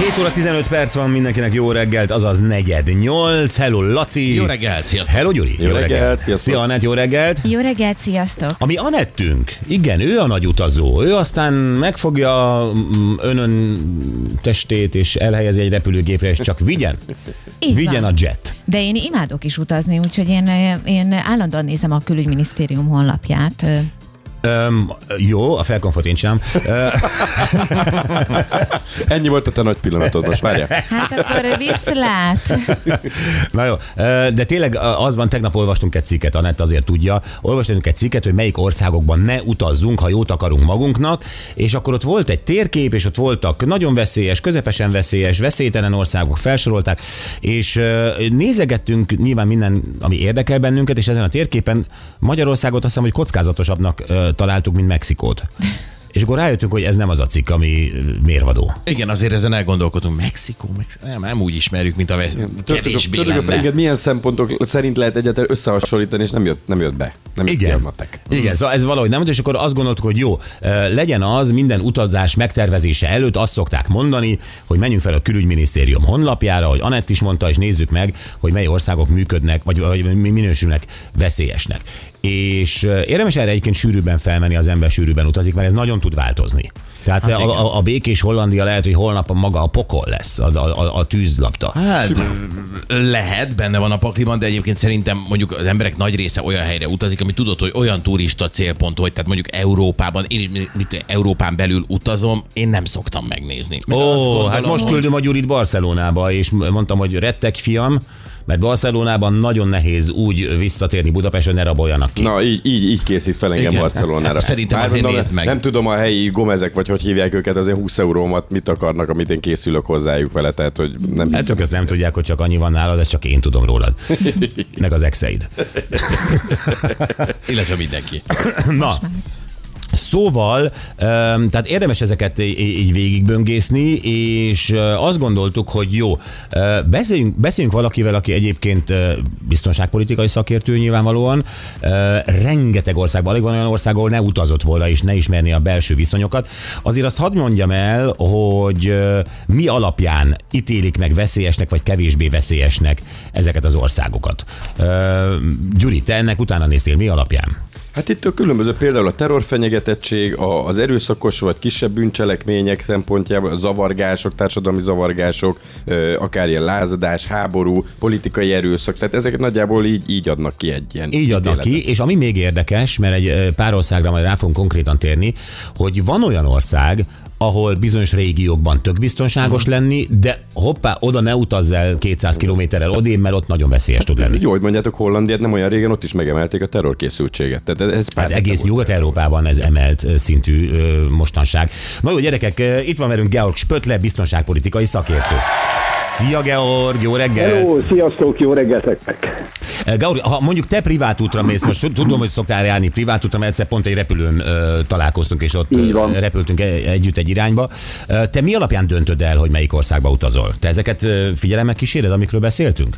7 óra 15 perc van mindenkinek jó reggelt, azaz negyed 8. Hello Laci. Jó reggelt, sziasztok! Hello Gyuri. Jó reggelt, sziasztok. Szia Anett, jó reggelt. Jó reggelt, sziasztok! Ami Anettünk, igen, ő a nagy utazó. Ő aztán megfogja mm, önön testét és elhelyezi egy repülőgépre, és csak vigyen. Így vigyen van. a jet. De én imádok is utazni, úgyhogy én, én állandóan nézem a külügyminisztérium honlapját. Öm, jó, a felkonfort én csinálom. Ennyi volt a te nagy pillanatod, most várjál. Hát akkor viszlát! Na jó, de tényleg az van, tegnap olvastunk egy cikket, Anett azért tudja, olvastunk egy cikket, hogy melyik országokban ne utazzunk, ha jót akarunk magunknak, és akkor ott volt egy térkép, és ott voltak nagyon veszélyes, közepesen veszélyes, veszélytelen országok, felsorolták, és nézegettünk nyilván minden, ami érdekel bennünket, és ezen a térképen Magyarországot azt hiszem, hogy kockázatosabbnak találtuk, mint Mexikót. És akkor rájöttünk, hogy ez nem az a cikk, ami mérvadó. Igen, azért ezen elgondolkodunk. Mexikó, Mexikó. Nem, nem úgy ismerjük, mint a kevésbé lenne. enged milyen szempontok szerint lehet egyáltalán összehasonlítani, és nem jött, nem jött be. Nem Igen. a matek. Igen, szóval ez valahogy nem, és akkor azt gondoltuk, hogy jó, legyen az minden utazás megtervezése előtt, azt szokták mondani, hogy menjünk fel a külügyminisztérium honlapjára, hogy Anett is mondta, és nézzük meg, hogy mely országok működnek, vagy, vagy mi- minősülnek veszélyesnek. És érdemes erre egyébként sűrűbben felmenni, az ember sűrűbben utazik, mert ez nagyon tud változni. Tehát hát a, a, a békés Hollandia lehet, hogy holnap maga a pokol lesz, a, a, a, a tűzlapta. Hát lehet, benne van a pakliban, de egyébként szerintem mondjuk az emberek nagy része olyan helyre utazik, ami tudod, hogy olyan turista célpont, hogy tehát mondjuk Európában, én mit, Európán belül utazom, én nem szoktam megnézni. Ó, gondolom, hát most hogy- küldöm a Gyurit Barcelonába, és mondtam, hogy rettek fiam, mert Barcelonában nagyon nehéz úgy visszatérni Budapestre, ne raboljanak ki. Na, így, így, így készít fel engem Igen. Barcelonára. Szerintem Bár azért mondom, nézd meg. Nem tudom a helyi gomezek, vagy hogy hívják őket, azért 20 eurómat mit akarnak, amit én készülök hozzájuk vele, tehát hogy nem Hát hiszem. csak ezt nem tudják, hogy csak annyi van nálad, ezt csak én tudom rólad. Meg az exeid. Illetve mindenki. Na, Szóval, tehát érdemes ezeket így végigböngészni, és azt gondoltuk, hogy jó, beszéljünk, beszéljünk valakivel, aki egyébként biztonságpolitikai szakértő nyilvánvalóan. Rengeteg országban, alig van olyan ország, ahol ne utazott volna és ne ismerni a belső viszonyokat. Azért azt hadd mondjam el, hogy mi alapján ítélik meg veszélyesnek, vagy kevésbé veszélyesnek ezeket az országokat. Gyuri, te ennek utána néztél, mi alapján? Hát itt a különböző, például a terrorfenyegetettség, a- az erőszakos vagy kisebb bűncselekmények szempontjából, a zavargások, társadalmi zavargások, ö, akár ilyen lázadás, háború, politikai erőszak, tehát ezeket nagyjából így, így adnak ki egy ilyen Így adnak ki, és ami még érdekes, mert egy pár országra majd rá fogunk konkrétan térni, hogy van olyan ország, ahol bizonyos régiókban tök biztonságos Mhm. lenni, de hoppá, oda ne utazz el 200 kilométerrel odébb, mert ott nagyon veszélyes tud lenni. Jó, hogy mondjátok, Hollandiát nem olyan régen ott is megemelték a terrorkészültséget. Tehát ez pár Hát egész. Nyugat-Európában ez emelt szintű ö, mostanság. Na jó, gyerekek, itt van velünk Georg Spötle, biztonságpolitikai szakértő. Szia Georg, jó reggelt! Hello, sziasztok, jó reggelt nektek! Ha mondjuk te privát útra mész, most tud- tudom, hogy szoktál járni privát útra, mert egyszer pont egy repülőn ö, találkoztunk, és ott Így van. ö, repültünk e- együtt egy irányba. Te mi alapján döntöd el, hogy melyik országba utazol? Te ezeket figyelemmel kíséred, amikről beszéltünk?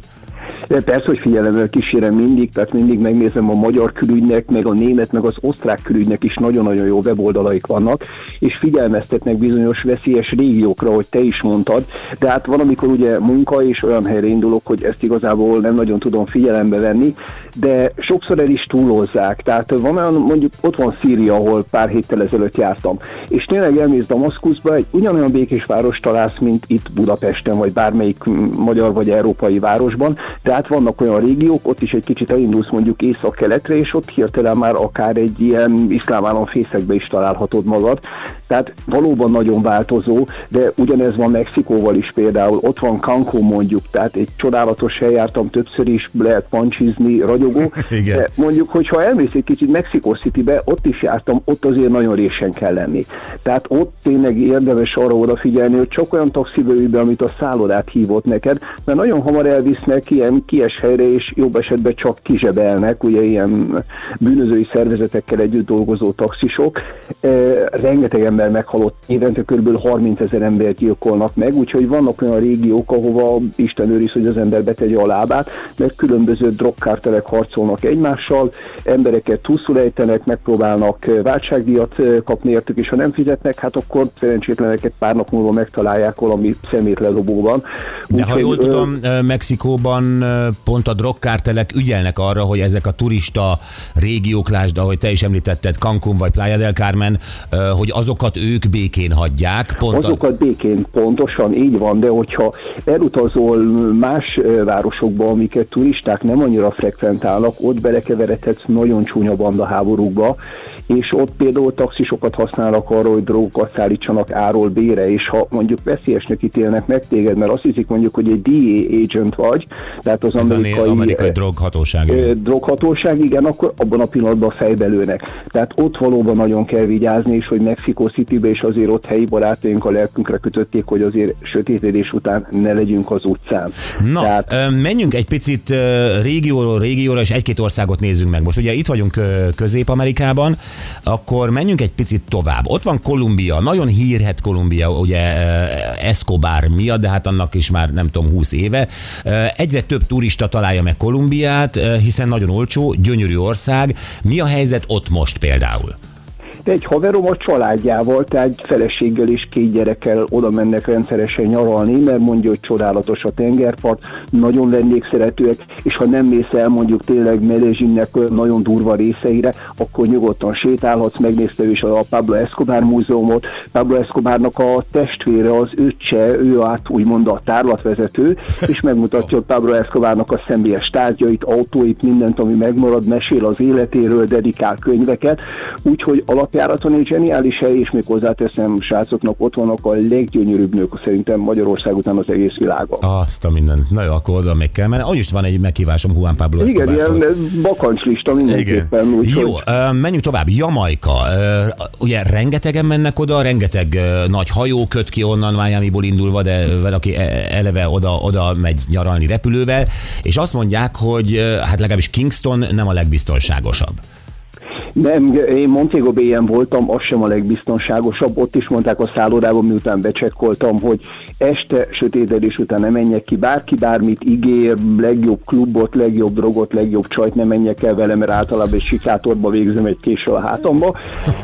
De Persze, hogy figyelemmel kísérem mindig, tehát mindig megnézem a magyar külügynek, meg a német, meg az osztrák külügynek is nagyon-nagyon jó weboldalaik vannak, és figyelmeztetnek bizonyos veszélyes régiókra, hogy te is mondtad, de hát van, amikor ugye munka és olyan helyre indulok, hogy ezt igazából nem nagyon tudom figyelembe venni, de sokszor el is túlozzák. Tehát van olyan, mondjuk ott van Szíria, ahol pár héttel ezelőtt jártam, és tényleg elmész Damaszkuszba, egy ugyanolyan békés város találsz, mint itt Budapesten, vagy bármelyik magyar vagy európai városban, tehát vannak olyan régiók, ott is egy kicsit elindulsz mondjuk észak-keletre, és ott hirtelen már akár egy ilyen iszlám állam fészekbe is találhatod magad. Tehát valóban nagyon változó, de ugyanez van Mexikóval is például. Ott van Cancún mondjuk, tehát egy csodálatos hely jártam többször is, lehet pancsizni, ragyogó. Igen. De mondjuk, hogyha elmész egy kicsit Mexico Citybe, ott is jártam, ott azért nagyon résen kell lenni. Tehát ott tényleg érdemes arra odafigyelni, hogy csak olyan taxiba ülj be, amit a szállodát hívott neked, mert nagyon hamar elvisznek ilyen kies helyre, és jobb esetben csak kizsebelnek, ugye ilyen bűnözői szervezetekkel együtt dolgozó taxisok. E, rengeteg ember meghalott, évente kb. 30 ezer embert gyilkolnak meg, úgyhogy vannak olyan régiók, ahova Isten őriz, hogy az ember betegye a lábát, mert különböző drogkártelek harcolnak egymással, embereket túlszul ejtenek, megpróbálnak váltságdíjat kapni értük, és ha nem fizetnek, hát akkor szerencsétleneket pár nap múlva megtalálják valami szemétlelobóban. De ha jól tudom, Mexikóban pont a drogkártelek ügyelnek arra, hogy ezek a turista régiók, lásd, ahogy te is említetted, Cancún vagy Playa del Carmen, hogy azokat ők békén hagyják. Pont azokat a... békén, pontosan így van, de hogyha elutazol más városokba, amiket turisták nem annyira frekventálnak, ott belekeveredhetsz nagyon csúnya bandaháborúkba, és ott például taxisokat használnak arra, hogy drogokat szállítsanak áról bére, és ha mondjuk veszélyesnek ítélnek meg téged, mert azt hiszik mondjuk, hogy egy DA agent vagy, tehát az Ez amerikai, amerikai droghatóság. Droghatóság, igen, akkor abban a pillanatban fejbelőnek. Tehát ott valóban nagyon kell vigyázni, és hogy Mexico City-be és azért ott helyi barátaink a lelkünkre kötötték, hogy azért sötétedés után ne legyünk az utcán. Na, Tehát, menjünk egy picit régióról régióra, és egy-két országot nézzünk meg. Most ugye itt vagyunk Közép-Amerikában, akkor menjünk egy picit tovább. Ott van Kolumbia, nagyon hírhet Kolumbia, ugye Escobar miatt, de hát annak is már nem tudom 20 éve. Egyre több turista találja meg Kolumbiát, hiszen nagyon olcsó, gyönyörű ország. Mi a helyzet ott most például? De egy haverom a családjával, tehát feleséggel és két gyerekkel oda mennek rendszeresen nyaralni, mert mondja, hogy csodálatos a tengerpart, nagyon vendégszeretőek, és ha nem mész el mondjuk tényleg Medellínnek nagyon durva részeire, akkor nyugodtan sétálhatsz, megnézte is a Pablo Escobar múzeumot, Pablo Escobarnak a testvére, az öccse, ő át úgymond a tárlatvezető, és megmutatja hogy Pablo Escobarnak a személyes tárgyait, autóit, mindent, ami megmarad, mesél az életéről, dedikál könyveket, úgyhogy alap napjáraton egy zseniális hely, és még hozzáteszem, srácoknak ott vannak a leggyönyörűbb nők szerintem Magyarország után az egész világon. Azt a mindent. Na jó, akkor oda még kell menni. Ahogy is van egy meghívásom Juan Pablo Igen, ilyen bakancslista mindenképpen. Igen. Úgy, jó, hogy... menjünk tovább. Jamajka. Ugye rengetegen mennek oda, rengeteg nagy hajó köt ki onnan Miami-ból indulva, de valaki e, eleve oda, oda megy nyaralni repülővel, és azt mondják, hogy hát legalábbis Kingston nem a legbiztonságosabb. Nem, én Montego Bay-en voltam, az sem a legbiztonságosabb. Ott is mondták a szállodában, miután becsekkoltam, hogy este sötétedés után nem menjek ki, bárki bármit ígér, legjobb klubot, legjobb drogot, legjobb csajt nem menjek el vele, mert általában egy sikátorba végzem egy késsel a hátamba.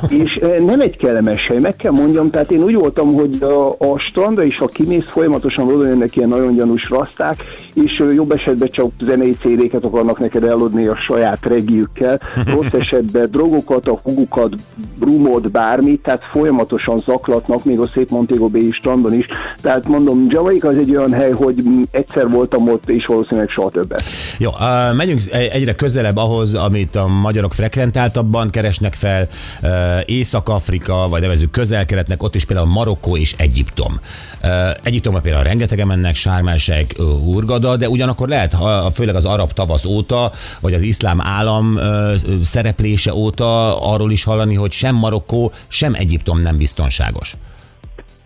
És eh, nem egy kellemes hely, meg kell mondjam, tehát én úgy voltam, hogy a, a strandra is, ha kimész, folyamatosan oda jönnek ilyen nagyon gyanús raszták, és eh, jobb esetben csak zenei CD-ket akarnak neked eladni a saját regiükkel, rossz esetben drogokat, a hugukat, brumot, bármit, tehát folyamatosan zaklatnak, még a szép Montego Bay strandon is. Tehát mondom, Jamaica az egy olyan hely, hogy egyszer voltam ott, és valószínűleg soha többet. Jó, megyünk egyre közelebb ahhoz, amit a magyarok frekventáltabban keresnek fel, uh, Észak-Afrika, vagy nevezük közel-keletnek, ott is például Marokkó és Egyiptom. Uh, Egyiptomban például rengetegen mennek, Sármásek, Urgada, de ugyanakkor lehet, főleg az arab tavasz óta, vagy az iszlám állam szereplése óta arról is hallani, hogy sem Marokkó, sem Egyiptom nem biztonságos.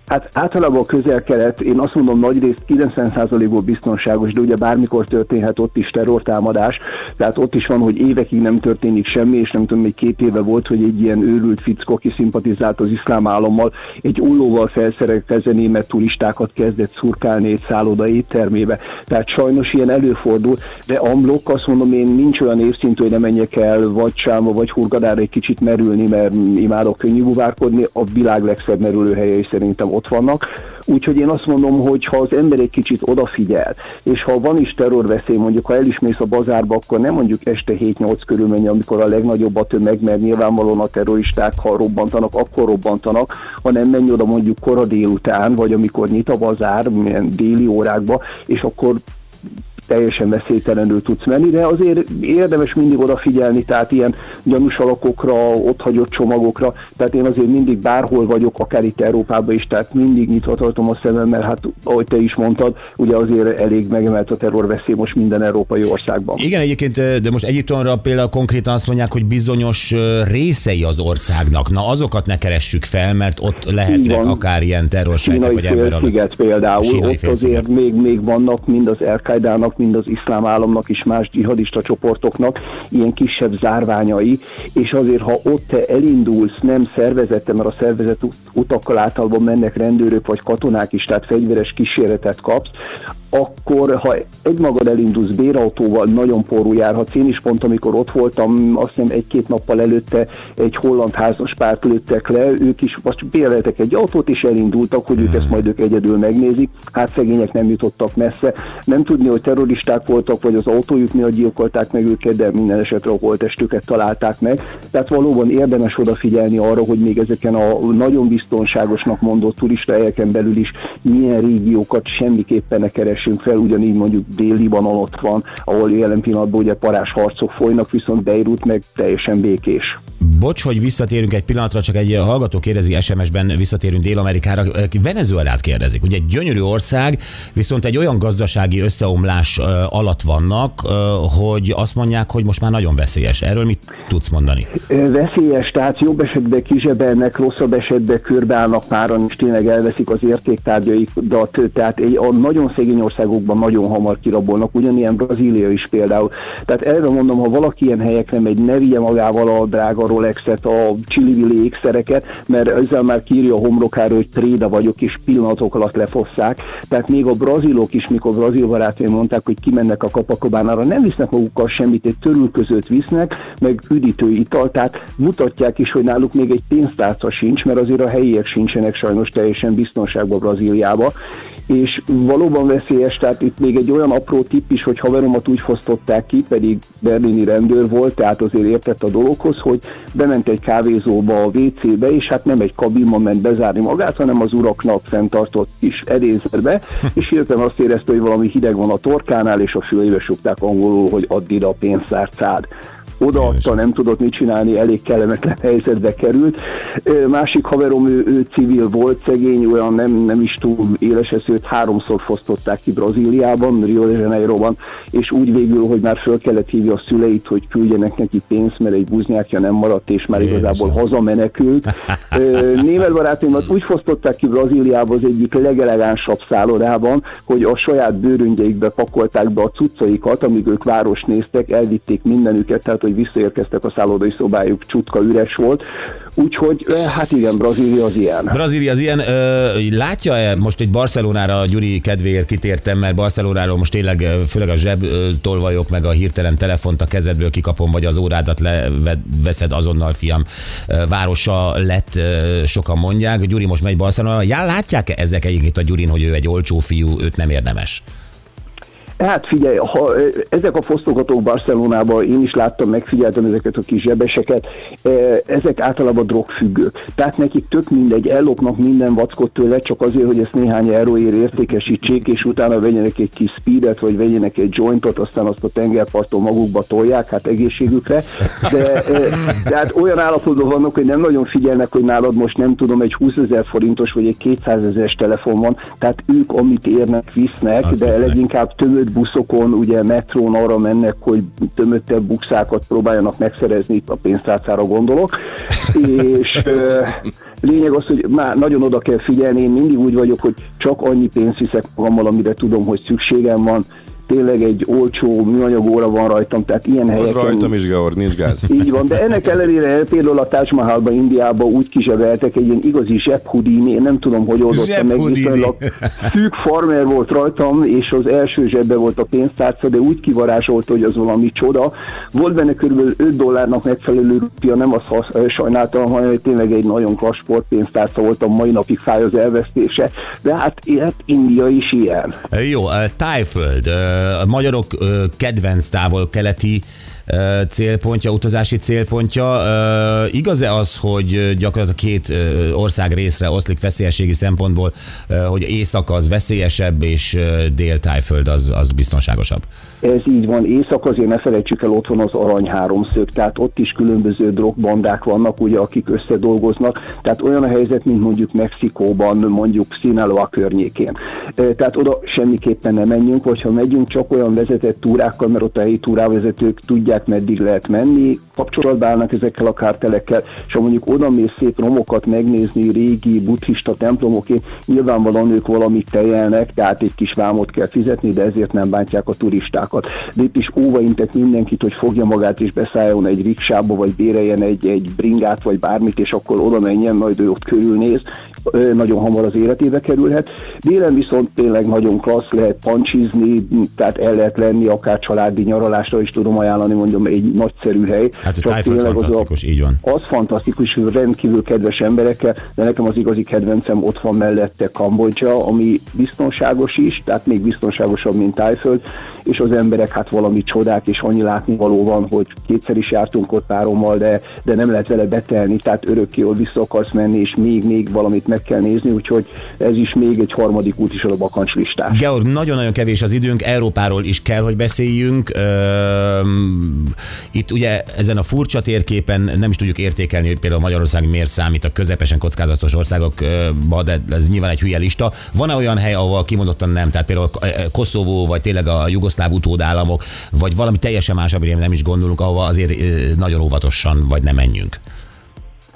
Hát általában a közel-kelet, én azt mondom nagyrészt 90%-ból biztonságos, de ugye bármikor történhet ott is terrortámadás, tehát ott is van, hogy évekig nem történik semmi, és nem tudom, még két éve volt, hogy egy ilyen őrült fickó, aki szimpatizált az iszlám állammal, egy ullóval felszerelkezve német turistákat kezdett szurkálni egy szálloda éttermébe. Tehát sajnos ilyen előfordul, de amblok azt mondom, én nincs olyan évszintű, hogy ne menjek el vagy Sáma, vagy Hurgadára egy kicsit merülni, mert imádok könnyű buvárkodni, a világ legszebb merülőhelye szerintem ott vannak. Úgyhogy én azt mondom, hogy ha az ember egy kicsit odafigyel, és ha van is terrorveszély, mondjuk ha el a bazárba, akkor nem mondjuk este 7-8 körül amikor a legnagyobb a tömeg, mert nyilvánvalóan a terroristák, ha robbantanak, akkor robbantanak, hanem menj oda mondjuk kora délután, vagy amikor nyit a bazár, milyen déli órákba, és akkor teljesen veszélytelenül tudsz menni, de azért érdemes mindig odafigyelni, tehát ilyen gyanús alakokra, ott hagyott csomagokra, tehát én azért mindig bárhol vagyok, akár itt Európában is, tehát mindig nyitva tartom a szemem, mert hát ahogy te is mondtad, ugye azért elég megemelt a terrorveszély most minden európai országban. Igen, egyébként, de most Egyiptomra például konkrétan azt mondják, hogy bizonyos részei az országnak, na azokat ne keressük fel, mert ott lehetnek akár ilyen terrorsejtek, vagy ember például, Sínai ott azért még, még vannak mind az al vannak, mind az iszlám államnak és más dzsihadista csoportoknak ilyen kisebb zárványai, és azért, ha ott te elindulsz nem szervezetten, mert a szervezet utakkal általában mennek rendőrök vagy katonák is, tehát fegyveres kísérletet kapsz, akkor ha egymagad elindulsz bérautóval, nagyon porú járhatsz. Én is pont, amikor ott voltam, azt hiszem egy-két nappal előtte egy holland házas párt lőttek le, ők is most béreltek egy autót, és elindultak, hogy ők ezt majd ők egyedül megnézik. Hát szegények nem jutottak messze. Nem tudni, hogy terroristák voltak, vagy az autójuk miatt gyilkolták meg őket, de minden esetre a holtestüket találták meg. Tehát valóban érdemes odafigyelni arra, hogy még ezeken a nagyon biztonságosnak mondott turistahelyeken belül is milyen régiókat semmiképpen ne keres keresünk fel, ugyanígy mondjuk Dél-Libanon ott van, ahol jelen pillanatban ugye parás harcok folynak, viszont Beirut meg teljesen békés. Bocs, hogy visszatérünk egy pillanatra, csak egy hallgató kérdezi SMS-ben, visszatérünk Dél-Amerikára. Venezuelát kérdezik. Ugye egy gyönyörű ország, viszont egy olyan gazdasági összeomlás alatt vannak, hogy azt mondják, hogy most már nagyon veszélyes. Erről mit tudsz mondani? Veszélyes, tehát jobb esetben kizsebelnek, rosszabb esetben körbeállnak páran, és tényleg elveszik az értéktárgyaikat. Tehát egy, a nagyon szegény országokban nagyon hamar kirabolnak, ugyanilyen Brazília is például. Tehát erre mondom, ha valaki ilyen helyekre megy, ne vigye magával a drága Rolexet, a csillivili ékszereket, mert ezzel már kírja a homlokára, hogy tréda vagyok, és pillanatok alatt lefosszák. Tehát még a brazilok is, mikor brazil barátai mondták, hogy kimennek a kapakobánára, nem visznek magukkal semmit, egy törülközőt visznek, meg üdítő ital, tehát mutatják is, hogy náluk még egy pénztárca sincs, mert azért a helyiek sincsenek sajnos teljesen biztonságban Brazíliába, és valóban veszélyes, tehát itt még egy olyan apró tipp is, hogy haveromat úgy fosztották ki, pedig berlini rendőr volt, tehát azért értett a dologhoz, hogy bement egy kávézóba a WC-be, és hát nem egy kabinban ment bezárni magát, hanem az uraknak fenntartott kis edézerbe, és hirtelen azt érezte, hogy valami hideg van a torkánál, és a fülébe sukták angolul, hogy add ide a pénztárcád odaadta, nem tudott mit csinálni, elég kellemetlen helyzetbe került. Másik haverom, ő, ő civil volt, szegény, olyan nem, nem is túl éles eszőt, háromszor fosztották ki Brazíliában, Rio de Janeiroban, és úgy végül, hogy már föl kellett hívni a szüleit, hogy küldjenek neki pénzt, mert egy buznyákja nem maradt, és már igazából hazamenekült. Német barátomat úgy fosztották ki Brazíliába az egyik legelegánsabb szállodában, hogy a saját bőröngyeikbe pakolták be a cuccaikat, amíg ők város néztek, elvitték mindenüket, tehát hogy hogy visszaérkeztek a szállodai szobájuk, csutka üres volt. Úgyhogy hát igen, Brazília az ilyen. Brazília az ilyen. Látja-e, most egy Barcelonára Gyuri kedvéért kitértem, mert Barcelonáról most tényleg főleg a zseb tolvajok, meg a hirtelen telefont a kezedből kikapom, vagy az órádat leveszed azonnal, fiam. Városa lett, sokan mondják. Gyuri most megy Barcelona. Já, látják-e ezek itt a Gyurin, hogy ő egy olcsó fiú, őt nem érdemes? Hát figyelj, ha ezek a fosztogatók Barcelonában, én is láttam, megfigyeltem ezeket a kis zsebeseket, ezek általában drogfüggők. Tehát nekik tök mindegy, ellopnak minden vackot tőle, csak azért, hogy ezt néhány euróért értékesítsék, és utána vegyenek egy kis speedet, vagy vegyenek egy jointot, aztán azt a tengerparton magukba tolják, hát egészségükre. De, de hát olyan állapotban vannak, hogy nem nagyon figyelnek, hogy nálad most nem tudom, egy 20 ezer forintos, vagy egy 200 ezeres telefon van, tehát ők, amit érnek, visznek, Azt de visznek. leginkább tömött buszokon, ugye metrón arra mennek, hogy tömöttebb bukszákat próbáljanak megszerezni, a pénztárcára gondolok, és lényeg az, hogy már nagyon oda kell figyelni, én mindig úgy vagyok, hogy csak annyi pénzt viszek magammal, amire tudom, hogy szükségem van, tényleg egy olcsó műanyag óra van rajtam, tehát ilyen helyeken... Az rajtam is, Georg, nincs gáz. Így van, de ennek ellenére például a Taj Mahalba, Indiába úgy kizseveltek egy ilyen igazi zsebhudini, én nem tudom, hogy oldottam meg, viszonylag szűk farmer volt rajtam, és az első zsebbe volt a pénztárca, de úgy kivarázsolt, hogy az valami csoda. Volt benne körülbelül 5 dollárnak megfelelő rupia, nem azt hasz, sajnáltam, hanem tényleg egy nagyon klassz sportpénztárca volt, a mai napig fáj az elvesztése, de hát, hát India is ilyen. Jó, Tájföld, a magyarok kedvenc távol-keleti célpontja, utazási célpontja. Igaz-e az, hogy gyakorlatilag két ország részre oszlik veszélyességi szempontból, hogy észak az veszélyesebb, és dél-tájföld az, az biztonságosabb? Ez így van, észak azért ne felejtsük el, ott van az arany háromszög, tehát ott is különböző drogbandák vannak, ugye, akik összedolgoznak, tehát olyan a helyzet, mint mondjuk Mexikóban, mondjuk Sinaloa környékén. Tehát oda semmiképpen nem menjünk, vagy ha megyünk, csak olyan vezetett túrákkal, mert ott a helyi túrávezetők tudják, meddig lehet menni, kapcsolatba állnak ezekkel a kártelekkel, és ha mondjuk oda mész szép romokat megnézni, régi buddhista templomoké, nyilvánvalóan ők valamit tejelnek, tehát egy kis vámot kell fizetni, de ezért nem bántják a turistákat. De itt is óvaintek mindenkit, hogy fogja magát és beszálljon egy riksába, vagy béreljen egy, egy bringát, vagy bármit, és akkor oda menjen, majd ő ott körülnéz, nagyon hamar az életébe kerülhet. Délen viszont tényleg nagyon klassz, lehet pancsizni, tehát el lehet lenni, akár családi nyaralásra is tudom ajánlani, mondom, egy nagyszerű hely. Hát a Csak Tájföld tényleg az a- fantasztikus, így van. az fantasztikus, hogy rendkívül kedves emberekkel, de nekem az igazi kedvencem ott van mellette Kambodzsa, ami biztonságos is, tehát még biztonságosabb, mint Tájföld, és az emberek hát valami csodák, és annyi látnivaló van, hogy kétszer is jártunk ott párommal, de, de nem lehet vele betelni, tehát örökké ott vissza akarsz menni, és még, még valamit meg kell nézni, úgyhogy ez is még egy harmadik út is a bakancslistás. Georg, nagyon-nagyon kevés az időnk, Európáról is kell, hogy beszéljünk. Itt ugye ezen a furcsa térképen nem is tudjuk értékelni, hogy például Magyarország miért számít a közepesen kockázatos országokba, de ez nyilván egy hülye lista. Van-e olyan hely, ahol kimondottan nem, tehát például Koszovó, vagy tényleg a jugoszláv utódállamok, vagy valami teljesen más, amire nem is gondolunk, ahova azért nagyon óvatosan, vagy nem menjünk.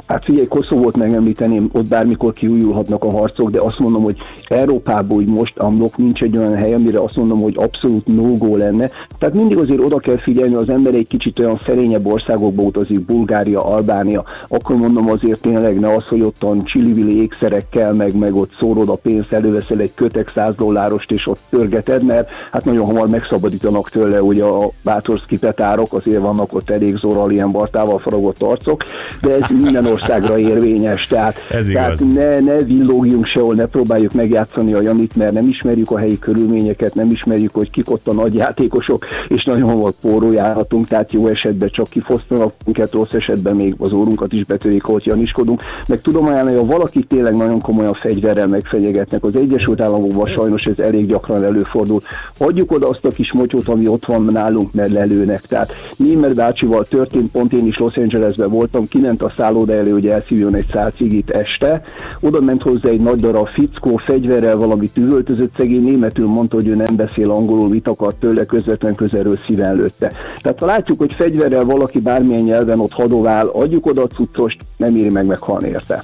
Hát figyelj, Koszovót megemlíteném, ott bármikor kiújulhatnak a harcok, de azt mondom, hogy Európában úgy most amlok nincs egy olyan hely, amire azt mondom, hogy abszolút no lenne. Tehát mindig azért oda kell figyelni, az ember egy kicsit olyan szerényebb országokba utazik, Bulgária, Albánia, akkor mondom azért tényleg ne az, hogy ottan csili ékszerekkel, meg, meg ott szórod a pénzt, előveszel egy kötek 100 dollárost, és ott törgeted, mert hát nagyon hamar megszabadítanak tőle, hogy a bátorszki petárok, azért vannak ott elég zorral ilyen bartával faragott arcok, de ez minden országra érvényes, tehát, Ez tehát igaz. ne, ne villogjunk sehol, ne próbáljuk megjátszani a Janit, mert nem ismerjük a helyi körülményeket, nem ismerjük, hogy kik ott a nagy játékosok, és nagyon hamar póró járhatunk, tehát jó esetben csak kifosztanak minket, rossz esetben még az órunkat is betörik, hogy janiskodunk. Meg tudom ajánlani, ha valaki tényleg nagyon komolyan fegyverrel megfenyegetnek, az Egyesült Államokban sajnos ez elég gyakran előfordul. Adjuk oda azt a kis motyót, ami ott van nálunk, mert lelőnek. Tehát Némer bácsival történt, pont én is Los Angelesben voltam, kiment a szálloda elő, hogy elszívjon egy szál cigit este. Oda ment hozzá egy nagy darab fickó, fegyverrel valamit üvöltözött szegény, németül mondta, hogy ő nem beszél angolul, mit akart tőle, közvetlen közelről szíven lőtte. Tehát ha látjuk, hogy fegyverrel valaki bármilyen nyelven ott hadovál, adjuk oda a cuccost, nem éri meg meghalni érte.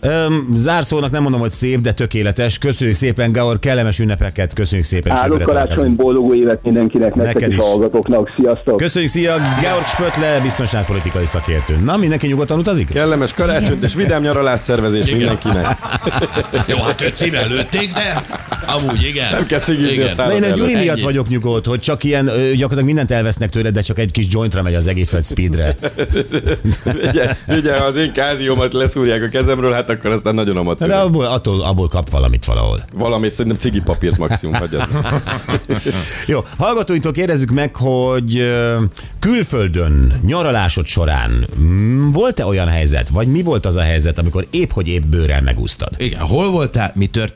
Öm, zárszónak nem mondom, hogy szép, de tökéletes. Köszönjük szépen, Gaur, kellemes ünnepeket, köszönjük szépen. jövőre karácsony, boldog évet mindenkinek, nektek Neked is is. a hallgatóknak. Sziasztok! Köszönjük, szia! Georg Spötle, biztonságpolitikai szakértő. Na, mindenki nyugodtan utazik? Kellemes karácsonyt és vidám nyaralás szervezés mindenkinek. Jó, hát őt szíven lőtték, de amúgy igen. Nem kell cigizni Igen. a én a. Gyuri miatt Ennyi. vagyok nyugodt, hogy csak ilyen, gyakorlatilag mindent elvesznek tőled, de csak egy kis jointra megy az egész, vagy speedre. Ugye, ugye, az én káziómat leszúrják a kezemről, hát akkor aztán nagyon De amatőr. abból, attól, abból kap valamit valahol. Valamit szerintem cigi papírt maximum hagyjad. Jó, hallgatóinktól kérdezzük meg, hogy külföldön nyaralásod során volt-e olyan helyzet, vagy mi volt az a helyzet, amikor épp hogy épp bőrrel megúsztad? Igen, hol voltál, mi történt?